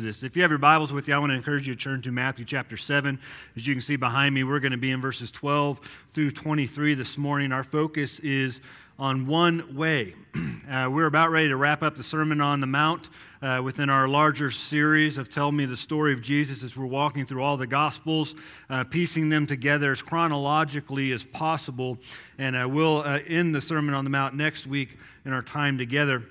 this. If you have your Bibles with you, I want to encourage you to turn to Matthew chapter 7. As you can see behind me, we're going to be in verses 12 through 23 this morning. Our focus is on one way. Uh, we're about ready to wrap up the Sermon on the Mount uh, within our larger series of Tell Me the Story of Jesus as we're walking through all the Gospels, uh, piecing them together as chronologically as possible. And uh, we'll uh, end the Sermon on the Mount next week in our time together.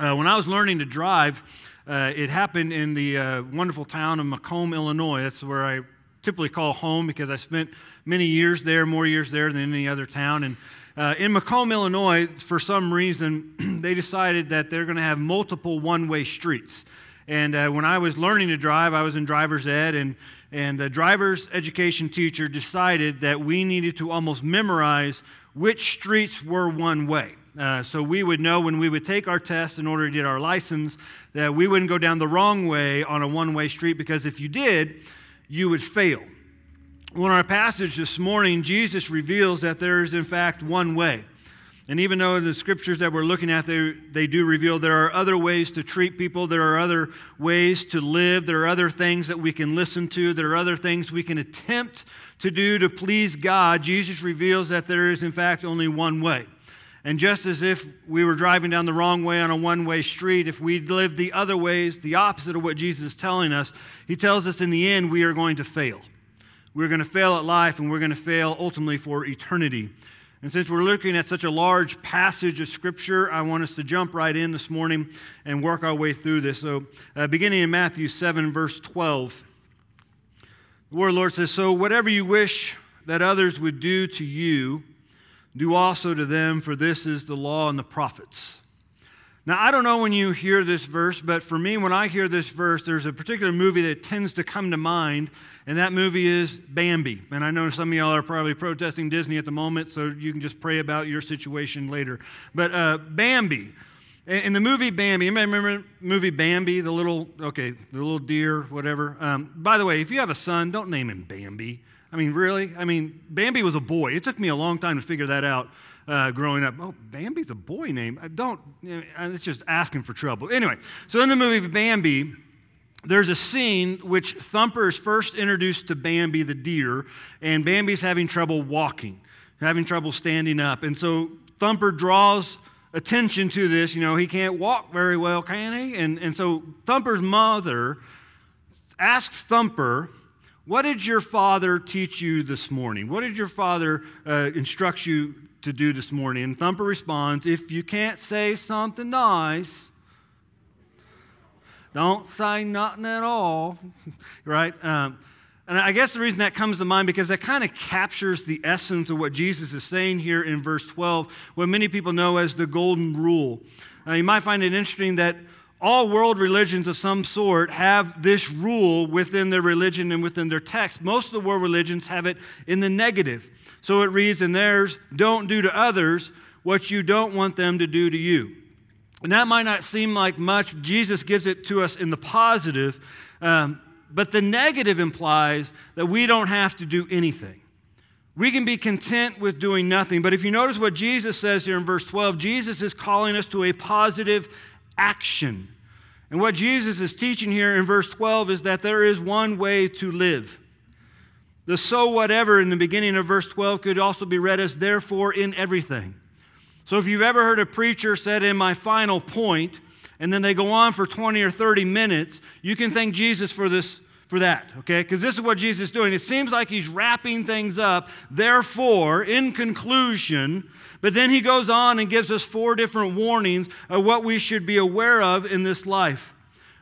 Uh, when I was learning to drive, uh, it happened in the uh, wonderful town of Macomb, Illinois. That's where I typically call home because I spent many years there, more years there than any other town. And uh, in Macomb, Illinois, for some reason, they decided that they're going to have multiple one way streets. And uh, when I was learning to drive, I was in driver's ed, and, and the driver's education teacher decided that we needed to almost memorize which streets were one way. Uh, so we would know when we would take our test in order to get our license that we wouldn't go down the wrong way on a one way street because if you did, you would fail. Well, in our passage this morning, Jesus reveals that there is, in fact, one way. And even though the scriptures that we're looking at, they, they do reveal there are other ways to treat people, there are other ways to live, there are other things that we can listen to, there are other things we can attempt to do to please God, Jesus reveals that there is, in fact, only one way. And just as if we were driving down the wrong way on a one way street, if we lived the other ways, the opposite of what Jesus is telling us, he tells us in the end we are going to fail. We're going to fail at life and we're going to fail ultimately for eternity. And since we're looking at such a large passage of Scripture, I want us to jump right in this morning and work our way through this. So, uh, beginning in Matthew 7, verse 12, the word of the Lord says, So, whatever you wish that others would do to you, do also to them, for this is the law and the prophets. Now, I don't know when you hear this verse, but for me, when I hear this verse, there's a particular movie that tends to come to mind, and that movie is Bambi. And I know some of y'all are probably protesting Disney at the moment, so you can just pray about your situation later. But uh, Bambi. In the movie Bambi, you remember movie Bambi, the little, okay, the little deer, whatever? Um, by the way, if you have a son, don't name him Bambi. I mean, really? I mean, Bambi was a boy. It took me a long time to figure that out uh, growing up. Oh, Bambi's a boy name. I don't, it's just asking for trouble. Anyway, so in the movie Bambi, there's a scene which Thumper is first introduced to Bambi the deer, and Bambi's having trouble walking, having trouble standing up. And so Thumper draws attention to this. You know, he can't walk very well, can he? And, and so Thumper's mother asks Thumper, what did your father teach you this morning? What did your father uh, instruct you to do this morning? And Thumper responds, If you can't say something nice, don't say nothing at all, right? Um, and I guess the reason that comes to mind because that kind of captures the essence of what Jesus is saying here in verse 12, what many people know as the golden rule. Uh, you might find it interesting that all world religions of some sort have this rule within their religion and within their text. Most of the world religions have it in the negative. So it reads in theirs, don't do to others what you don't want them to do to you. And that might not seem like much. Jesus gives it to us in the positive, um, but the negative implies that we don't have to do anything. We can be content with doing nothing. But if you notice what Jesus says here in verse 12, Jesus is calling us to a positive action. And what Jesus is teaching here in verse 12 is that there is one way to live. The so whatever in the beginning of verse 12 could also be read as therefore in everything. So if you've ever heard a preacher said in my final point, and then they go on for 20 or 30 minutes, you can thank Jesus for this for that, okay? Because this is what Jesus is doing. It seems like he's wrapping things up. Therefore, in conclusion, but then he goes on and gives us four different warnings of what we should be aware of in this life.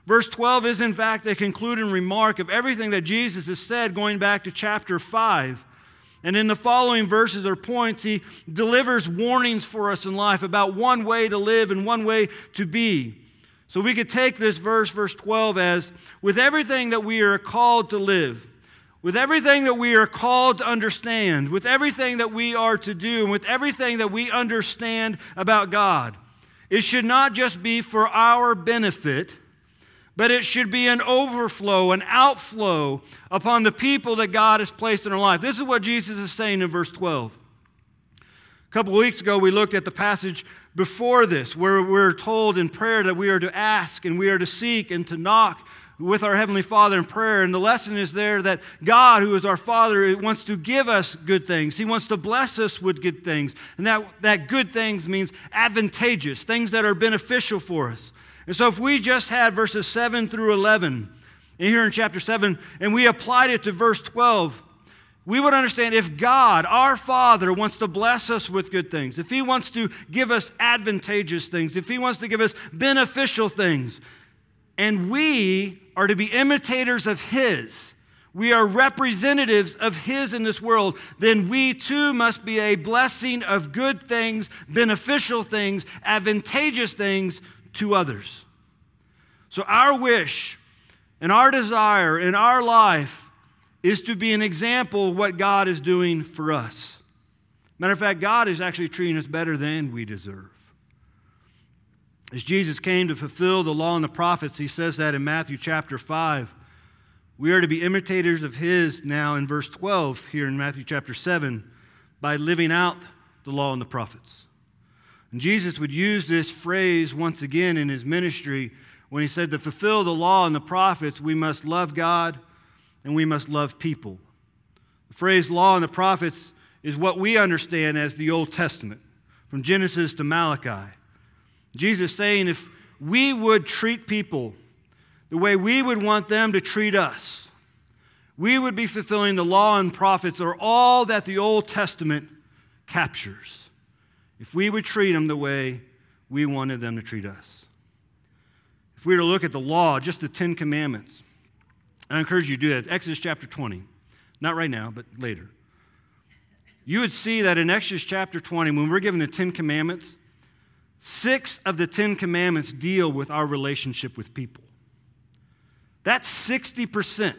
Verse 12 is, in fact, a concluding remark of everything that Jesus has said going back to chapter 5. And in the following verses or points, he delivers warnings for us in life about one way to live and one way to be. So we could take this verse, verse 12, as with everything that we are called to live, with everything that we are called to understand, with everything that we are to do, and with everything that we understand about God, it should not just be for our benefit, but it should be an overflow, an outflow upon the people that God has placed in our life. This is what Jesus is saying in verse 12. A couple of weeks ago, we looked at the passage before this, where we're told in prayer that we are to ask and we are to seek and to knock with our Heavenly Father in prayer. And the lesson is there that God, who is our Father, wants to give us good things. He wants to bless us with good things. And that, that good things means advantageous, things that are beneficial for us. And so if we just had verses 7 through 11, and here in chapter 7, and we applied it to verse 12, we would understand if God, our Father, wants to bless us with good things, if He wants to give us advantageous things, if He wants to give us beneficial things, and we are to be imitators of His, we are representatives of His in this world, then we too must be a blessing of good things, beneficial things, advantageous things to others. So, our wish and our desire in our life is to be an example of what God is doing for us. Matter of fact, God is actually treating us better than we deserve. As Jesus came to fulfill the law and the prophets, he says that in Matthew chapter 5. We are to be imitators of his now in verse 12 here in Matthew chapter 7 by living out the law and the prophets. And Jesus would use this phrase once again in his ministry when he said, To fulfill the law and the prophets, we must love God and we must love people. The phrase law and the prophets is what we understand as the Old Testament, from Genesis to Malachi. Jesus saying, if we would treat people the way we would want them to treat us, we would be fulfilling the law and prophets or all that the Old Testament captures. If we would treat them the way we wanted them to treat us. If we were to look at the law, just the Ten Commandments, I encourage you to do that. It's Exodus chapter 20. Not right now, but later. You would see that in Exodus chapter 20, when we're given the Ten Commandments, six of the Ten Commandments deal with our relationship with people. That's 60%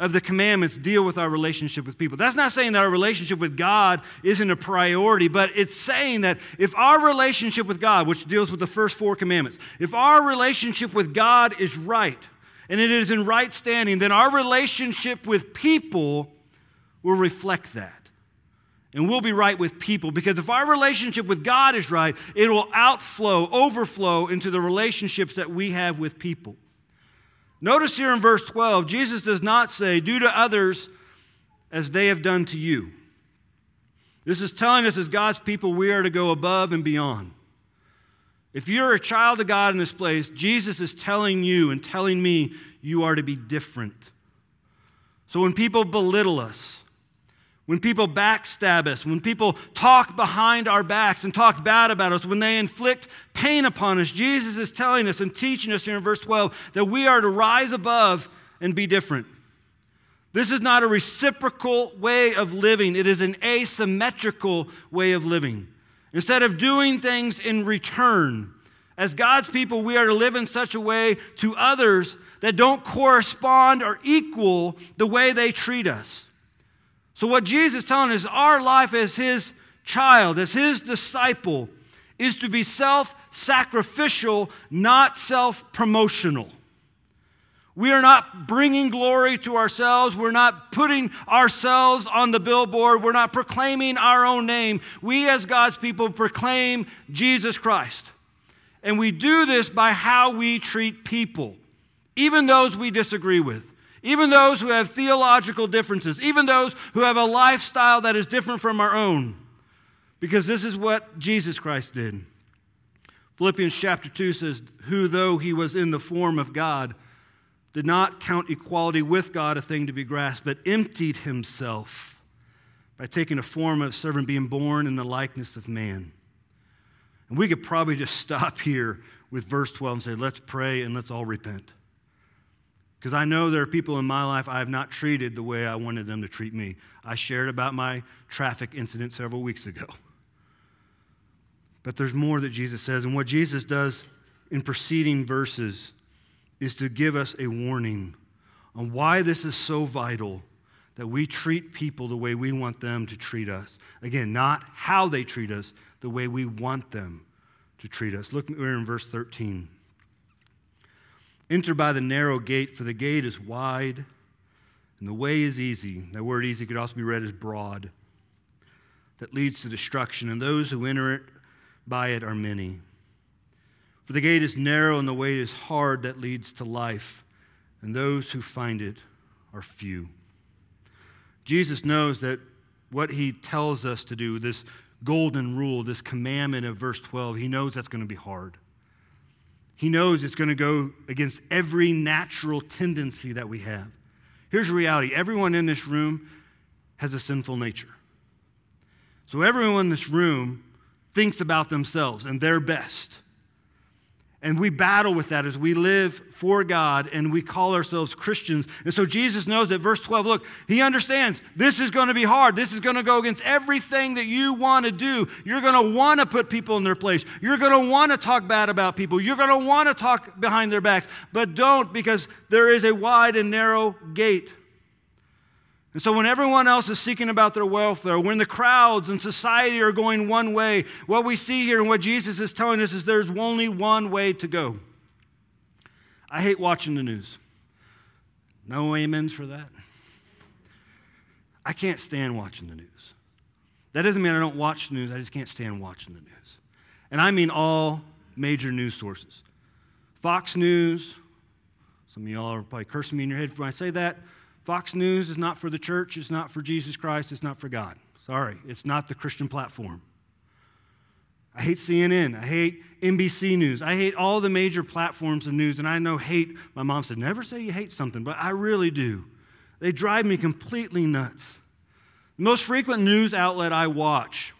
of the commandments deal with our relationship with people. That's not saying that our relationship with God isn't a priority, but it's saying that if our relationship with God, which deals with the first four commandments, if our relationship with God is right and it is in right standing, then our relationship with people will reflect that. And we'll be right with people because if our relationship with God is right, it will outflow, overflow into the relationships that we have with people. Notice here in verse 12, Jesus does not say, Do to others as they have done to you. This is telling us as God's people, we are to go above and beyond. If you're a child of God in this place, Jesus is telling you and telling me you are to be different. So when people belittle us, when people backstab us, when people talk behind our backs and talk bad about us, when they inflict pain upon us, Jesus is telling us and teaching us here in verse 12 that we are to rise above and be different. This is not a reciprocal way of living, it is an asymmetrical way of living. Instead of doing things in return, as God's people, we are to live in such a way to others that don't correspond or equal the way they treat us. So, what Jesus is telling us, our life as his child, as his disciple, is to be self sacrificial, not self promotional. We are not bringing glory to ourselves. We're not putting ourselves on the billboard. We're not proclaiming our own name. We, as God's people, proclaim Jesus Christ. And we do this by how we treat people, even those we disagree with even those who have theological differences, even those who have a lifestyle that is different from our own, because this is what Jesus Christ did. Philippians chapter 2 says, Who, though he was in the form of God, did not count equality with God a thing to be grasped, but emptied himself by taking a form of servant, being born in the likeness of man. And we could probably just stop here with verse 12 and say, Let's pray and let's all repent. Because I know there are people in my life I have not treated the way I wanted them to treat me. I shared about my traffic incident several weeks ago. But there's more that Jesus says. And what Jesus does in preceding verses is to give us a warning on why this is so vital that we treat people the way we want them to treat us. Again, not how they treat us, the way we want them to treat us. Look, we're in verse 13. Enter by the narrow gate, for the gate is wide and the way is easy. That word easy could also be read as broad, that leads to destruction, and those who enter it by it are many. For the gate is narrow and the way is hard that leads to life, and those who find it are few. Jesus knows that what he tells us to do, this golden rule, this commandment of verse 12, he knows that's going to be hard. He knows it's going to go against every natural tendency that we have. Here's the reality everyone in this room has a sinful nature. So everyone in this room thinks about themselves and their best. And we battle with that as we live for God and we call ourselves Christians. And so Jesus knows that verse 12, look, he understands this is going to be hard. This is going to go against everything that you want to do. You're going to want to put people in their place. You're going to want to talk bad about people. You're going to want to talk behind their backs. But don't because there is a wide and narrow gate. And so, when everyone else is seeking about their welfare, when the crowds and society are going one way, what we see here and what Jesus is telling us is there's only one way to go. I hate watching the news. No amens for that. I can't stand watching the news. That doesn't mean I don't watch the news, I just can't stand watching the news. And I mean all major news sources Fox News, some of y'all are probably cursing me in your head when I say that. Fox News is not for the church, it's not for Jesus Christ, it's not for God. Sorry, it's not the Christian platform. I hate CNN. I hate NBC News. I hate all the major platforms of news. And I know hate, my mom said, never say you hate something, but I really do. They drive me completely nuts. The most frequent news outlet I watch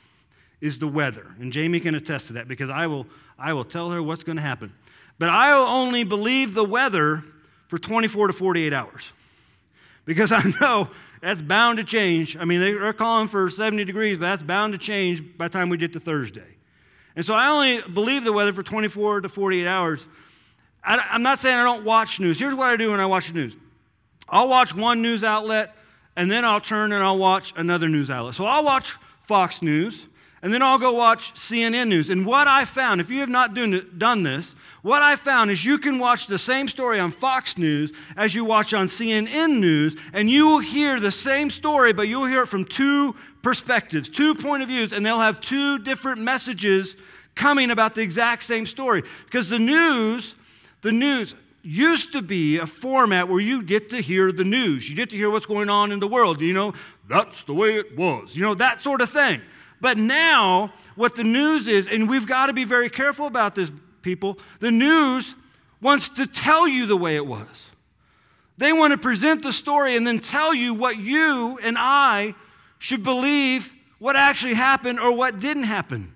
is the weather. And Jamie can attest to that because I will, I will tell her what's going to happen. But I will only believe the weather for 24 to 48 hours because I know that's bound to change. I mean, they're calling for 70 degrees, but that's bound to change by the time we get to Thursday. And so I only believe the weather for 24 to 48 hours. I, am not saying I don't watch news. Here's what I do when I watch the news I'll watch one news outlet, and then I'll turn and I'll watch another news outlet. So I'll watch Fox News, and then I'll go watch CNN News. And what I found, if you have not done this, what I found is you can watch the same story on Fox News as you watch on CNN News, and you will hear the same story, but you'll hear it from two perspectives, two point of views, and they'll have two different messages coming about the exact same story. Because the news, the news used to be a format where you get to hear the news. You get to hear what's going on in the world. You know, that's the way it was. You know, that sort of thing. But now, what the news is, and we've got to be very careful about this, people, the news wants to tell you the way it was. They want to present the story and then tell you what you and I should believe what actually happened or what didn't happen.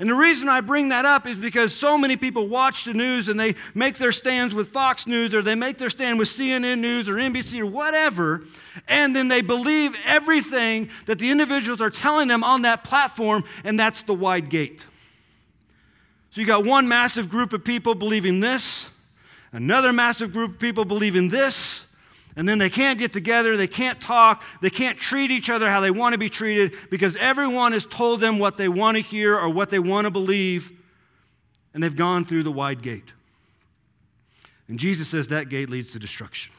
And the reason I bring that up is because so many people watch the news and they make their stands with Fox News or they make their stand with CNN News or NBC or whatever, and then they believe everything that the individuals are telling them on that platform, and that's the wide gate. So you got one massive group of people believing this, another massive group of people believing this, and then they can't get together, they can't talk, they can't treat each other how they want to be treated because everyone has told them what they want to hear or what they want to believe, and they've gone through the wide gate. And Jesus says that gate leads to destruction.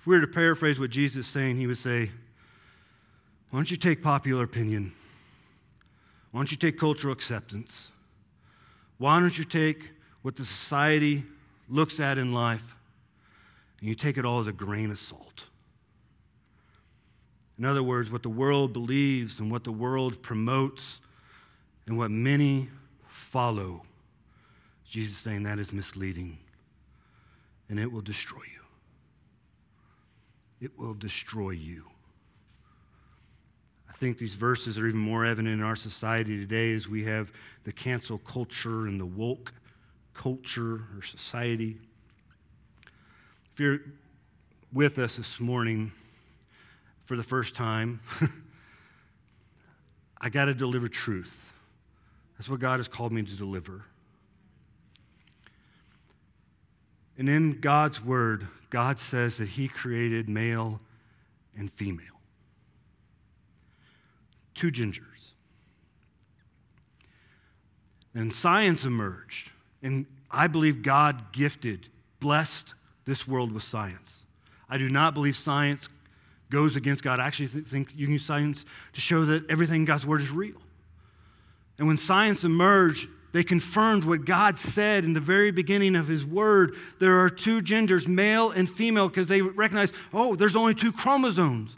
If we were to paraphrase what Jesus is saying, he would say, Why don't you take popular opinion? Why don't you take cultural acceptance? Why don't you take what the society looks at in life and you take it all as a grain of salt. In other words, what the world believes and what the world promotes and what many follow, Jesus is saying that is misleading and it will destroy you. It will destroy you. I think these verses are even more evident in our society today as we have the cancel culture and the woke culture or society. If you're with us this morning for the first time, I got to deliver truth. That's what God has called me to deliver. And in God's word, God says that He created male and female. Two gingers. And science emerged. And I believe God gifted, blessed this world with science. I do not believe science goes against God. I actually think you can use science to show that everything in God's word is real. And when science emerged, They confirmed what God said in the very beginning of His Word. There are two genders, male and female, because they recognize, oh, there's only two chromosomes.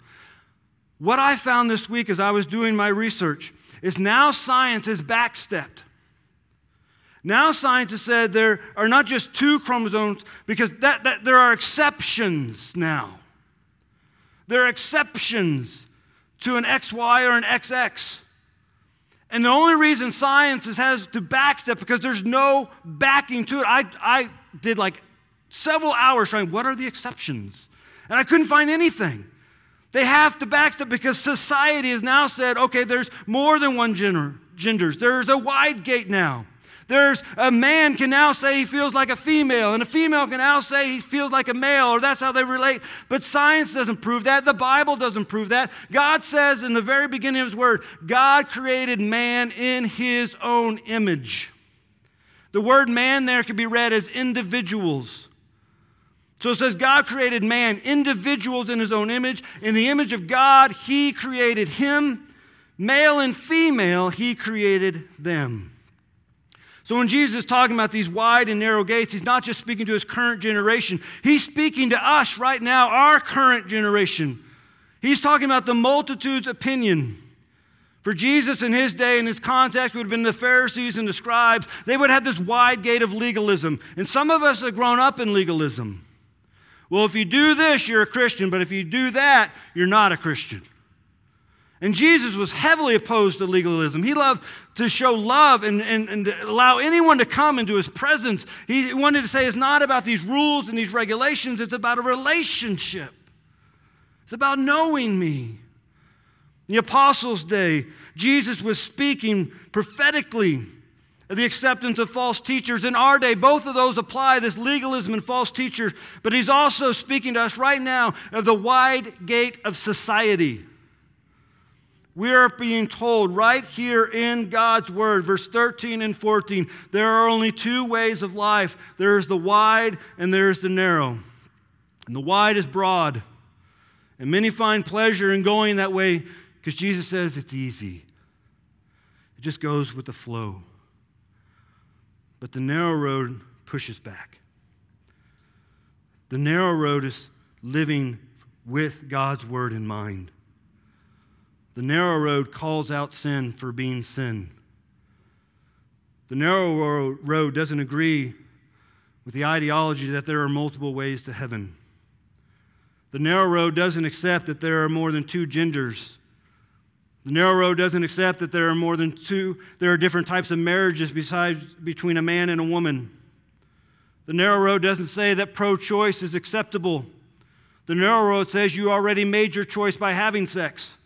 What I found this week as I was doing my research is now science is backstepped. Now scientists said there are not just two chromosomes, because that, that there are exceptions now. There are exceptions to an XY or an XX. And the only reason science has to backstep because there's no backing to it. I, I did like several hours trying, what are the exceptions? And I couldn't find anything. They have to backstep because society has now said, okay, there's more than one gender, genders. There's a wide gate now. There's a man can now say he feels like a female, and a female can now say he feels like a male, or that's how they relate. But science doesn't prove that. The Bible doesn't prove that. God says in the very beginning of His Word, God created man in His own image. The word man there can be read as individuals. So it says God created man, individuals in his own image. In the image of God, he created him. Male and female, he created them. So when Jesus is talking about these wide and narrow gates, he's not just speaking to his current generation, he's speaking to us right now, our current generation. He's talking about the multitude's opinion. For Jesus in his day, in his context, would have been the Pharisees and the scribes. They would have this wide gate of legalism. And some of us have grown up in legalism. Well, if you do this, you're a Christian, but if you do that, you're not a Christian. And Jesus was heavily opposed to legalism. He loved to show love and, and, and allow anyone to come into his presence. He wanted to say it's not about these rules and these regulations, it's about a relationship. It's about knowing me. In the Apostles' Day, Jesus was speaking prophetically of the acceptance of false teachers. In our day, both of those apply this legalism and false teachers, but he's also speaking to us right now of the wide gate of society. We are being told right here in God's Word, verse 13 and 14, there are only two ways of life there's the wide and there's the narrow. And the wide is broad. And many find pleasure in going that way because Jesus says it's easy, it just goes with the flow. But the narrow road pushes back. The narrow road is living with God's Word in mind. The narrow road calls out sin for being sin. The narrow road doesn't agree with the ideology that there are multiple ways to heaven. The narrow road doesn't accept that there are more than two genders. The narrow road doesn't accept that there are more than two, there are different types of marriages besides between a man and a woman. The narrow road doesn't say that pro choice is acceptable. The narrow road says you already made your choice by having sex.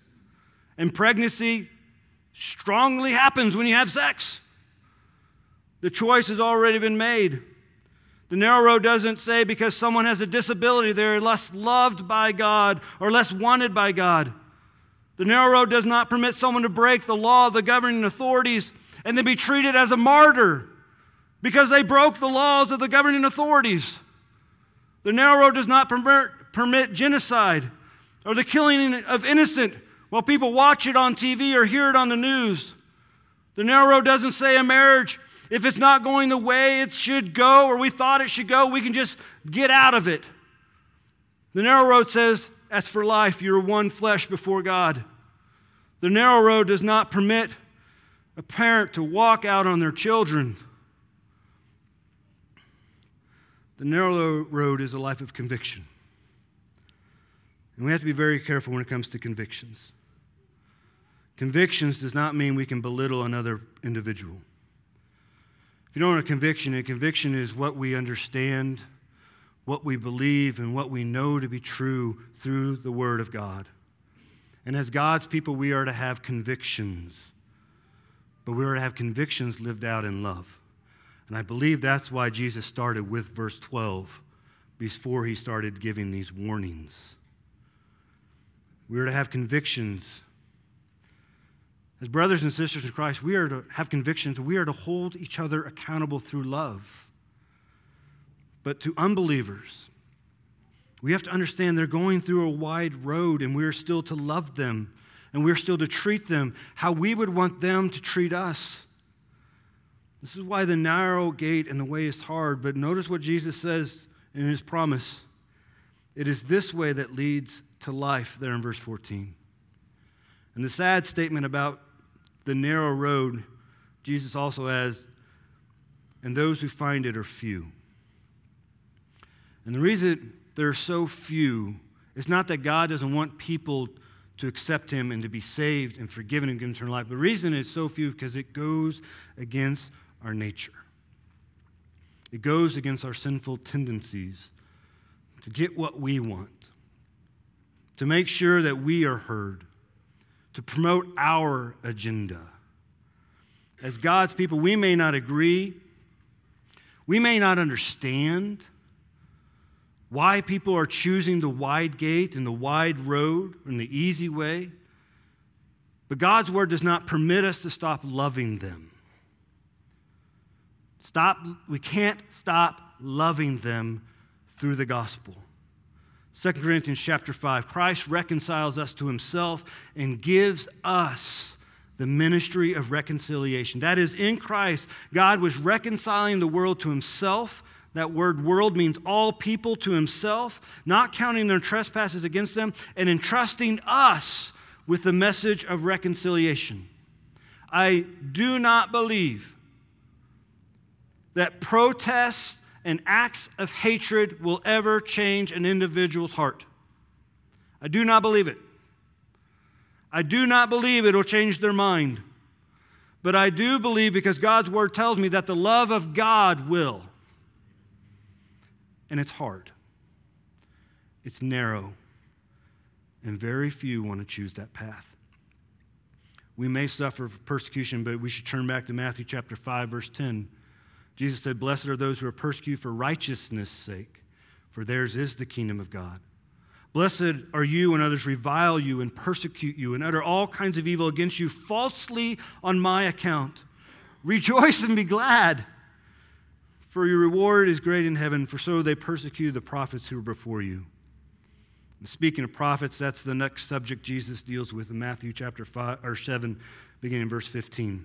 And pregnancy strongly happens when you have sex. The choice has already been made. The narrow road doesn't say because someone has a disability, they're less loved by God or less wanted by God. The narrow road does not permit someone to break the law of the governing authorities and then be treated as a martyr because they broke the laws of the governing authorities. The narrow road does not permit, permit genocide or the killing of innocent while people watch it on TV or hear it on the news. The narrow road doesn't say a marriage, if it's not going the way it should go or we thought it should go, we can just get out of it. The narrow road says, as for life, you're one flesh before God. The narrow road does not permit a parent to walk out on their children. The narrow road is a life of conviction. And we have to be very careful when it comes to convictions. Convictions does not mean we can belittle another individual. If you don't know a conviction, a conviction is what we understand, what we believe, and what we know to be true through the Word of God. And as God's people, we are to have convictions, but we are to have convictions lived out in love. And I believe that's why Jesus started with verse 12 before he started giving these warnings. We are to have convictions as brothers and sisters in Christ, we are to have convictions. We are to hold each other accountable through love. But to unbelievers, we have to understand they're going through a wide road and we're still to love them and we're still to treat them how we would want them to treat us. This is why the narrow gate and the way is hard. But notice what Jesus says in his promise it is this way that leads to life, there in verse 14. And the sad statement about the narrow road, Jesus also has, and those who find it are few. And the reason there are so few is not that God doesn't want people to accept Him and to be saved and forgiven and given eternal life. The reason it's so few because it goes against our nature. It goes against our sinful tendencies to get what we want, to make sure that we are heard, to promote our agenda. As God's people, we may not agree, we may not understand why people are choosing the wide gate and the wide road and the easy way. But God's word does not permit us to stop loving them. Stop, we can't stop loving them through the gospel. 2 Corinthians chapter 5 Christ reconciles us to himself and gives us the ministry of reconciliation. That is, in Christ, God was reconciling the world to himself. That word world means all people to himself, not counting their trespasses against them, and entrusting us with the message of reconciliation. I do not believe that protests and acts of hatred will ever change an individual's heart. I do not believe it. I do not believe it will change their mind. But I do believe because God's word tells me that the love of God will. And it's hard, it's narrow, and very few want to choose that path. We may suffer persecution, but we should turn back to Matthew chapter 5, verse 10. Jesus said, Blessed are those who are persecuted for righteousness' sake, for theirs is the kingdom of God. Blessed are you when others revile you and persecute you and utter all kinds of evil against you falsely on my account. Rejoice and be glad, for your reward is great in heaven, for so they persecuted the prophets who were before you. And speaking of prophets, that's the next subject Jesus deals with in Matthew chapter 5 or 7, beginning in verse 15.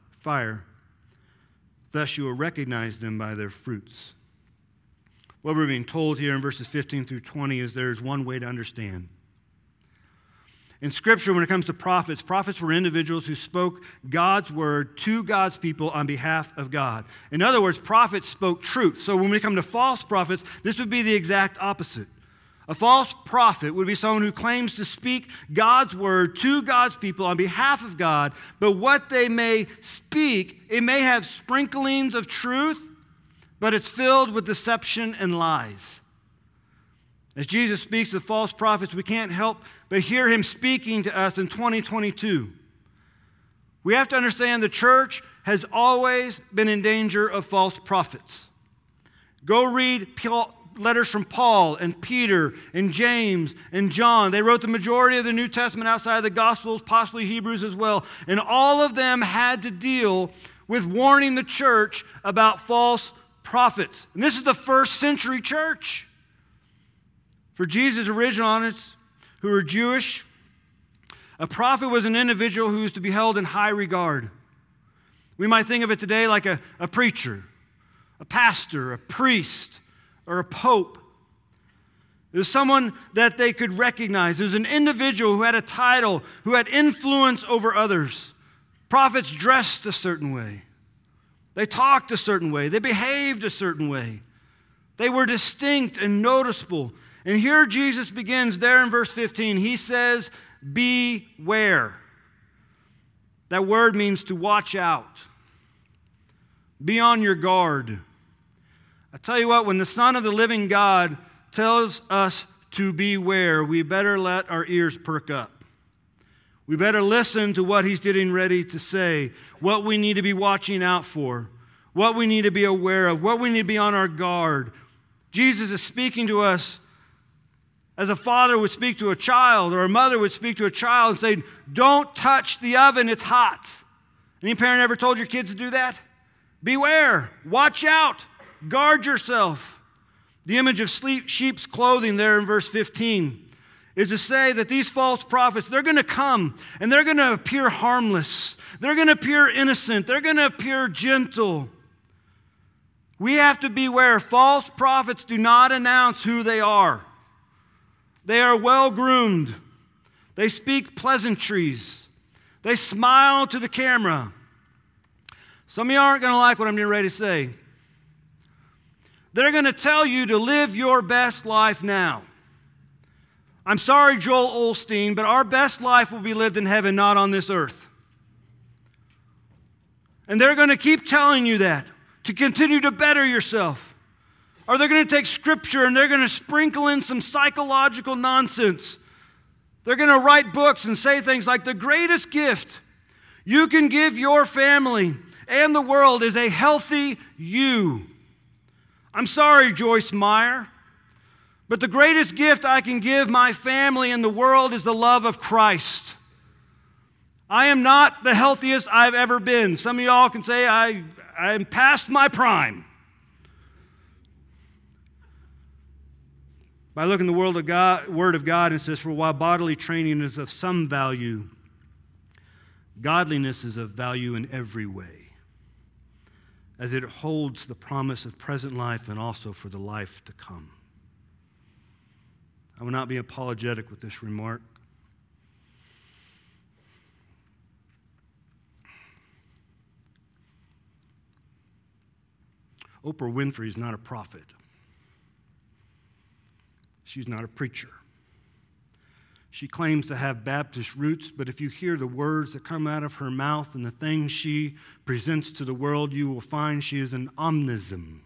fire. Thus you will recognize them by their fruits. What we're being told here in verses 15 through 20 is there's one way to understand. In Scripture, when it comes to prophets, prophets were individuals who spoke God's word to God's people on behalf of God. In other words, prophets spoke truth. So when we come to false prophets, this would be the exact opposite. A false prophet would be someone who claims to speak God's word to God's people on behalf of God, but what they may speak, it may have sprinklings of truth, but it's filled with deception and lies. As Jesus speaks to false prophets, we can't help but hear him speaking to us in 2022. We have to understand the church has always been in danger of false prophets. Go read letters from Paul and Peter and James and John. They wrote the majority of the New Testament outside of the Gospels, possibly Hebrews as well. And all of them had to deal with warning the church about false prophets. And this is the first century church. For Jesus' original audience, who were Jewish, a prophet was an individual who was to be held in high regard. We might think of it today like a, a preacher, a pastor, a priest, or a pope. It was someone that they could recognize. It was an individual who had a title, who had influence over others. Prophets dressed a certain way, they talked a certain way, they behaved a certain way. They were distinct and noticeable. And here Jesus begins there in verse 15. He says, Beware. That word means to watch out, be on your guard. I tell you what, when the Son of the living God tells us to beware, we better let our ears perk up. We better listen to what he's getting ready to say, what we need to be watching out for, what we need to be aware of, what we need to be on our guard. Jesus is speaking to us as a father would speak to a child or a mother would speak to a child and say, Don't touch the oven, it's hot. Any parent ever told your kids to do that? Beware, watch out, guard yourself. The image of sheep's clothing there in verse 15 is to say that these false prophets, they're going to come and they're going to appear harmless. They're going to appear innocent. They're going to appear gentle. We have to beware. False prophets do not announce who they are. They are well groomed. They speak pleasantries. They smile to the camera. Some of you aren't going to like what I'm getting ready to say. They're going to tell you to live your best life now. I'm sorry, Joel Osteen, but our best life will be lived in heaven, not on this earth. And they're going to keep telling you that to continue to better yourself. Or they're going to take scripture and they're going to sprinkle in some psychological nonsense. They're going to write books and say things like the greatest gift you can give your family and the world is a healthy you. I'm sorry, Joyce Meyer. But the greatest gift I can give my family and the world is the love of Christ. I am not the healthiest I've ever been. Some of y'all can say I, I'm past my prime. By looking the world of God, Word of God, it says, For while bodily training is of some value, godliness is of value in every way, as it holds the promise of present life and also for the life to come. I will not be apologetic with this remark. Oprah Winfrey is not a prophet. She's not a preacher. She claims to have Baptist roots, but if you hear the words that come out of her mouth and the things she presents to the world, you will find she is an omnism.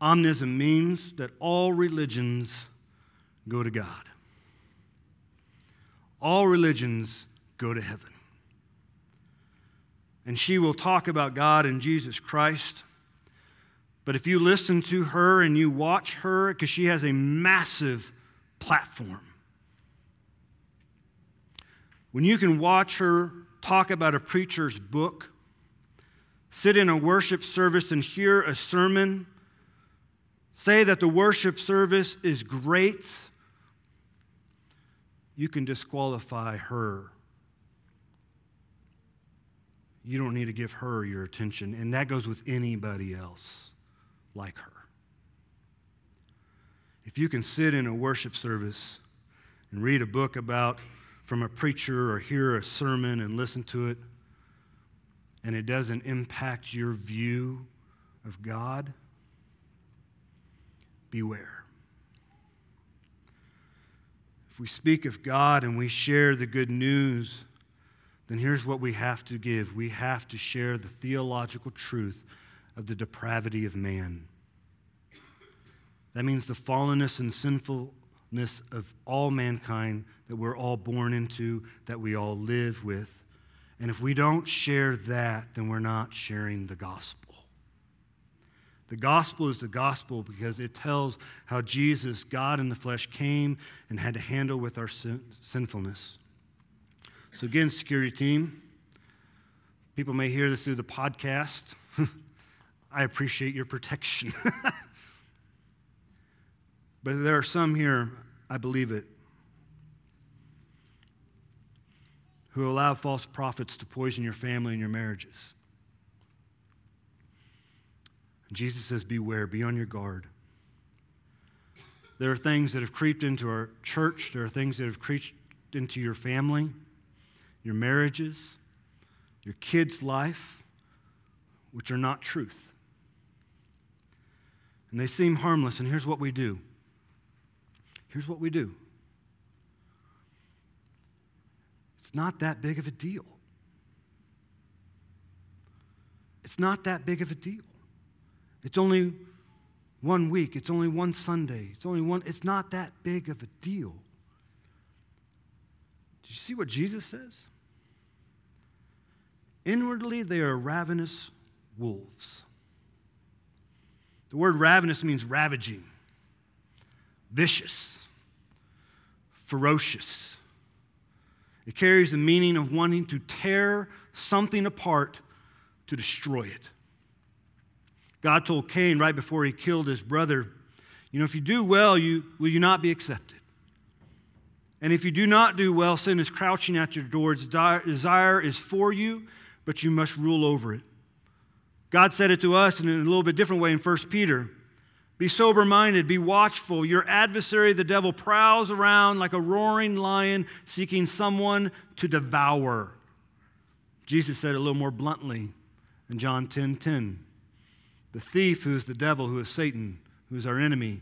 Omnism means that all religions go to God. All religions go to heaven. And she will talk about God and Jesus Christ. But if you listen to her and you watch her, because she has a massive platform, when you can watch her talk about a preacher's book, sit in a worship service and hear a sermon say that the worship service is great, you can disqualify her. You don't need to give her your attention. And that goes with anybody else like her. If you can sit in a worship service and read a book about from a preacher or hear a sermon and listen to it, and it doesn't impact your view of God, beware. If we speak of God and we share the good news, then here's what we have to give we have to share the theological truth of the depravity of man. That means the fallenness and sinfulness of all mankind that we're all born into, that we all live with. And if we don't share that, then we're not sharing the gospel. The gospel is the gospel because it tells how Jesus, God in the flesh, came and had to handle with our sin- sinfulness. So, again, security team, people may hear this through the podcast. I appreciate your protection. but there are some here, I believe it, who allow false prophets to poison your family and your marriages. Jesus says, Beware, be on your guard. There are things that have creeped into our church, there are things that have creeped into your family, your marriages, your kids' life, which are not truth. And they seem harmless, and here's what we do. Here's what we do. It's not that big of a deal. It's not that big of a deal. It's only one week, it's only one Sunday, it's only one, it's not that big of a deal. Did you see what Jesus says? Inwardly, they are ravenous wolves. The word ravenous means ravaging, vicious, ferocious. It carries the meaning of wanting to tear something apart to destroy it. God told Cain right before he killed his brother, You know, if you do well, you, will you not be accepted? And if you do not do well, sin is crouching at your door. Its desire is for you, but you must rule over it. God said it to us in a little bit different way in 1 Peter. Be sober minded, be watchful. Your adversary, the devil, prowls around like a roaring lion seeking someone to devour. Jesus said it a little more bluntly in John 10 10. The thief, who is the devil, who is Satan, who is our enemy,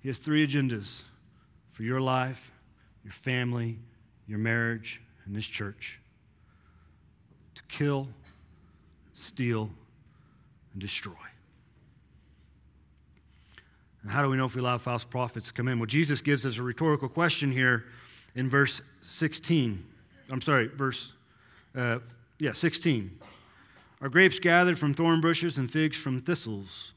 he has three agendas for your life, your family, your marriage, and this church to kill, steal, and destroy. And how do we know if we allow false prophets to come in? Well, Jesus gives us a rhetorical question here in verse 16. I'm sorry, verse, uh, yeah, 16. Are grapes gathered from thorn bushes and figs from thistles?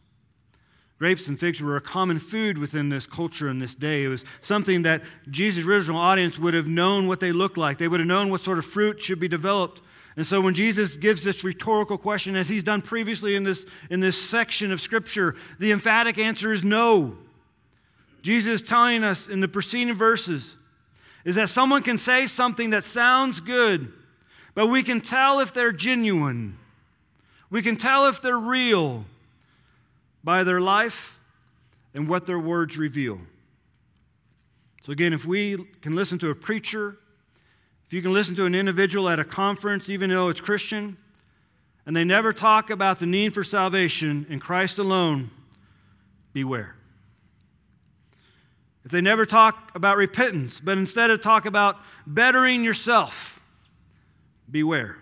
Grapes and figs were a common food within this culture in this day. It was something that Jesus' original audience would have known what they looked like. They would have known what sort of fruit should be developed and so when Jesus gives this rhetorical question, as he's done previously in this, in this section of Scripture, the emphatic answer is no. Jesus is telling us in the preceding verses is that someone can say something that sounds good, but we can tell if they're genuine. We can tell if they're real by their life and what their words reveal. So, again, if we can listen to a preacher if you can listen to an individual at a conference, even though it's Christian, and they never talk about the need for salvation in Christ alone, beware. If they never talk about repentance, but instead of talk about bettering yourself, beware.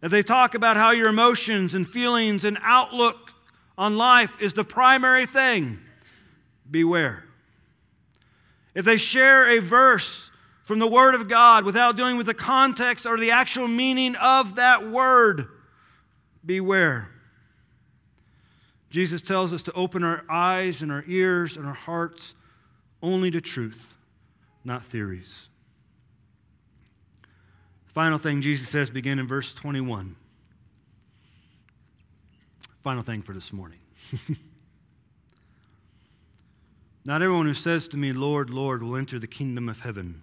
If they talk about how your emotions and feelings and outlook on life is the primary thing, beware. If they share a verse from the Word of God without dealing with the context or the actual meaning of that word, beware. Jesus tells us to open our eyes and our ears and our hearts only to truth, not theories. Final thing Jesus says begin in verse 21. Final thing for this morning. Not everyone who says to me, Lord, Lord, will enter the kingdom of heaven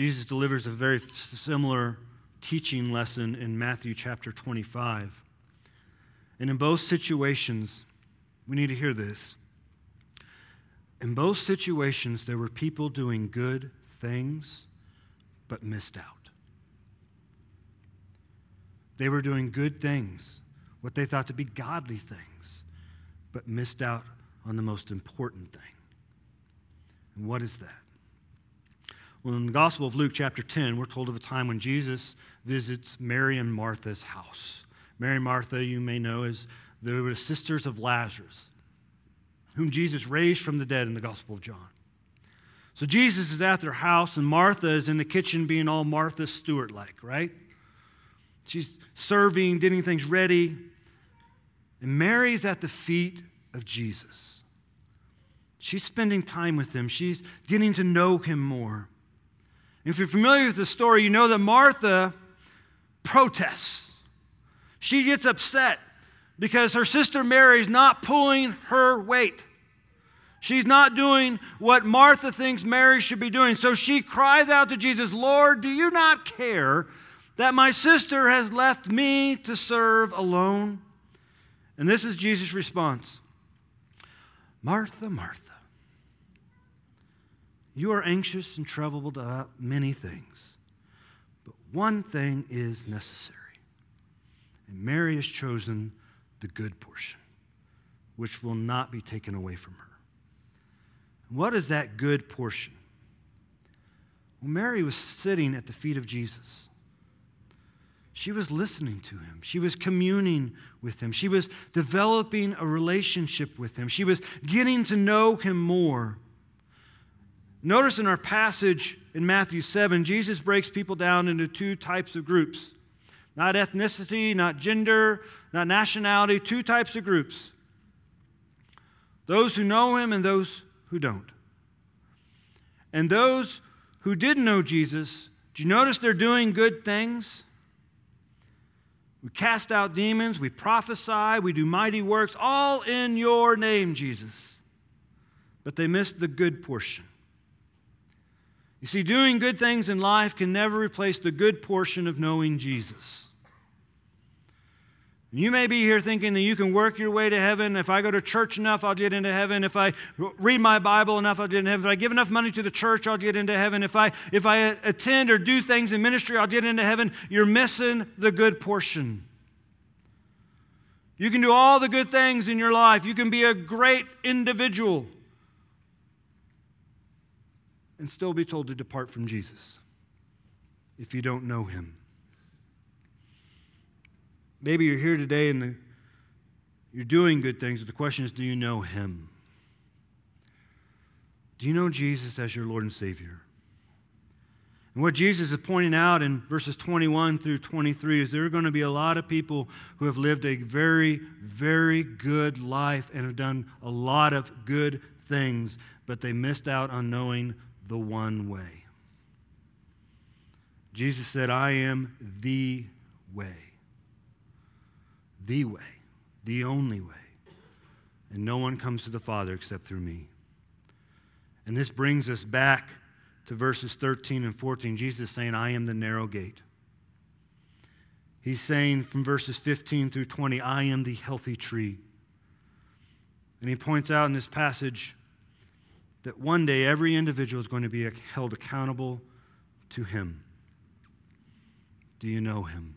Jesus delivers a very similar teaching lesson in Matthew chapter 25. And in both situations, we need to hear this. In both situations, there were people doing good things, but missed out. They were doing good things, what they thought to be godly things, but missed out on the most important thing. And what is that? Well, in the Gospel of Luke, chapter 10, we're told of a time when Jesus visits Mary and Martha's house. Mary and Martha, you may know, as the sisters of Lazarus, whom Jesus raised from the dead in the Gospel of John. So Jesus is at their house, and Martha is in the kitchen being all Martha Stewart like, right? She's serving, getting things ready. And Mary's at the feet of Jesus. She's spending time with him, she's getting to know him more. If you're familiar with the story, you know that Martha protests. She gets upset because her sister Mary is not pulling her weight. She's not doing what Martha thinks Mary should be doing. So she cries out to Jesus, Lord, do you not care that my sister has left me to serve alone? And this is Jesus' response Martha, Martha, You are anxious and troubled about many things, but one thing is necessary. And Mary has chosen the good portion, which will not be taken away from her. What is that good portion? Well, Mary was sitting at the feet of Jesus. She was listening to him. She was communing with him. She was developing a relationship with him. She was getting to know him more. Notice in our passage in Matthew 7, Jesus breaks people down into two types of groups not ethnicity, not gender, not nationality, two types of groups those who know him and those who don't. And those who didn't know Jesus, do you notice they're doing good things? We cast out demons, we prophesy, we do mighty works, all in your name, Jesus. But they missed the good portion. You see, doing good things in life can never replace the good portion of knowing Jesus. You may be here thinking that you can work your way to heaven. If I go to church enough, I'll get into heaven. If I read my Bible enough, I'll get into heaven. If I give enough money to the church, I'll get into heaven. If I, if I attend or do things in ministry, I'll get into heaven. You're missing the good portion. You can do all the good things in your life. You can be a great individual and still be told to depart from Jesus if you don't know him. Maybe you're here today and the, you're doing good things, but the question is do you know Him? Do you know Jesus as your Lord and Savior? And what Jesus is pointing out in verses 21 through 23 is there are going to be a lot of people who have lived a very, very good life and have done a lot of good things, but they missed out on knowing the one way. Jesus said, I am the way the way, the only way. And no one comes to the Father except through me. And this brings us back to verses 13 and 14. Jesus saying, I am the narrow gate. He's saying from verses 15 through 20, I am the healthy tree. And he points out in this passage that one day every individual is going to be held accountable to him. Do you know him?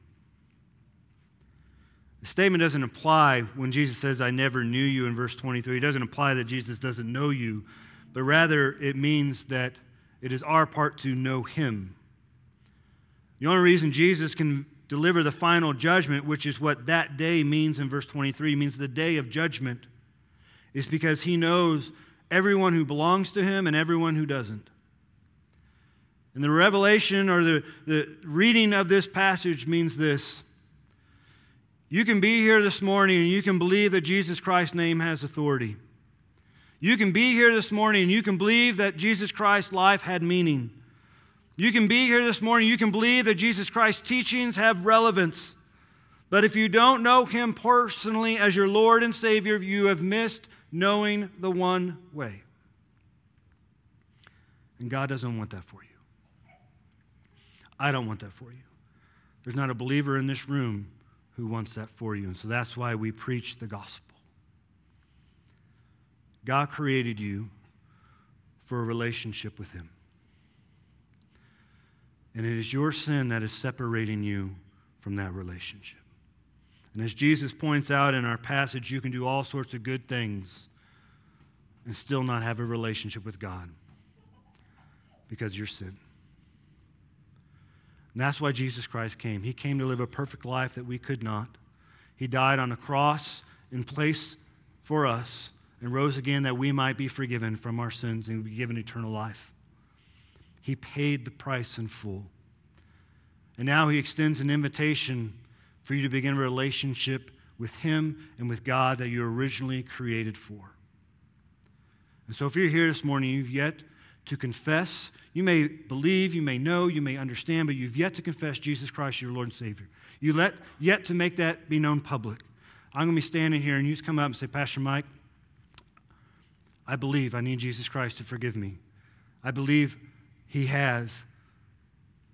The statement doesn't apply when Jesus says, I never knew you in verse 23. It doesn't imply that Jesus doesn't know you, but rather it means that it is our part to know him. The only reason Jesus can deliver the final judgment, which is what that day means in verse 23, means the day of judgment, is because he knows everyone who belongs to him and everyone who doesn't. And the revelation or the, the reading of this passage means this you can be here this morning and you can believe that Jesus Christ's name has authority. You can be here this morning and you can believe that Jesus Christ's life had meaning. You can be here this morning, you can believe that Jesus Christ's teachings have relevance. But if you don't know him personally as your Lord and Savior, you have missed knowing the one way. And God doesn't want that for you. I don't want that for you. There's not a believer in this room who wants that for you. And so that's why we preach the gospel. God created you for a relationship with Him. And it is your sin that is separating you from that relationship. And as Jesus points out in our passage, you can do all sorts of good things and still not have a relationship with God because your sin. And that's why Jesus Christ came. He came to live a perfect life that we could not. He died on a cross in place for us and rose again that we might be forgiven from our sins and be given eternal life. He paid the price in full. And now he extends an invitation for you to begin a relationship with him and with God that you were originally created for. And so if you're here this morning, you've yet to confess. You may believe, you may know, you may understand, but you've yet to confess Jesus Christ, your Lord and Savior. You let yet to make that be known public. I'm going to be standing here, and you just come up and say, Pastor Mike, I believe I need Jesus Christ to forgive me. I believe He has,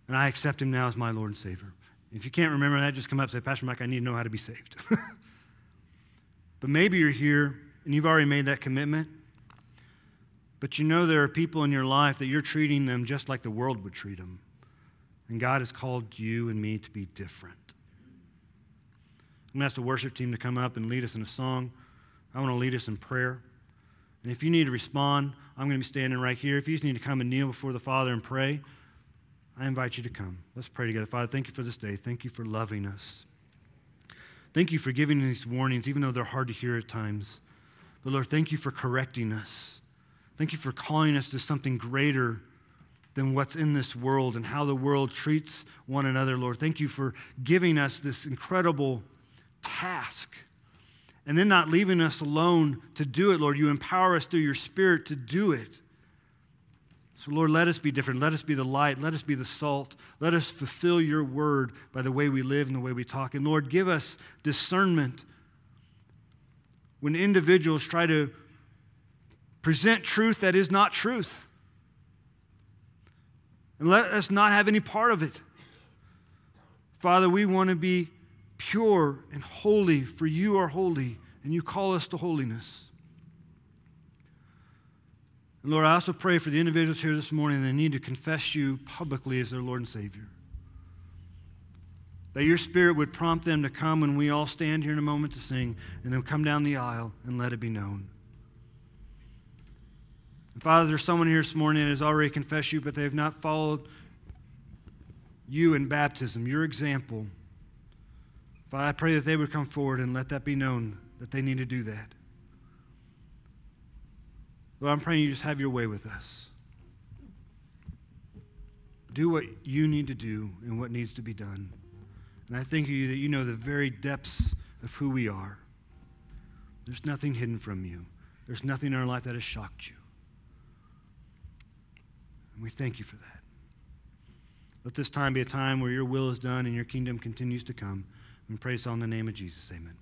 and I accept Him now as my Lord and Savior. If you can't remember that, just come up and say, Pastor Mike, I need to know how to be saved. but maybe you're here and you've already made that commitment But you know there are people in your life that you're treating them just like the world would treat them. And God has called you and me to be different. I'm going to ask the worship team to come up and lead us in a song. I want to lead us in prayer. And if you need to respond, I'm going to be standing right here. If you just need to come and kneel before the Father and pray, I invite you to come. Let's pray together. Father, thank you for this day. Thank you for loving us. Thank you for giving these warnings, even though they're hard to hear at times. But Lord, thank you for correcting us. Thank you for calling us to something greater than what's in this world and how the world treats one another, Lord. Thank you for giving us this incredible task and then not leaving us alone to do it, Lord. You empower us through your Spirit to do it. So, Lord, let us be different. Let us be the light. Let us be the salt. Let us fulfill your word by the way we live and the way we talk. And, Lord, give us discernment when individuals try to present truth that is not truth. And let us not have any part of it. Father, we want to be pure and holy, for you are holy, and you call us to holiness. And Lord, I also pray for the individuals here this morning that need to confess you publicly as their Lord and Savior. That your Spirit would prompt them to come when we all stand here in a moment to sing, and then come down the aisle and let it be known. And Father, there's someone here this morning that has already confessed you, but they have not followed you in baptism, your example. Father, I pray that they would come forward and let that be known that they need to do that. Lord, I'm praying you just have your way with us. Do what you need to do and what needs to be done. And I thank you that you know the very depths of who we are. There's nothing hidden from you, there's nothing in our life that has shocked you. And we thank you for that. Let this time be a time where your will is done and your kingdom continues to come. And praise in the name of Jesus. Amen.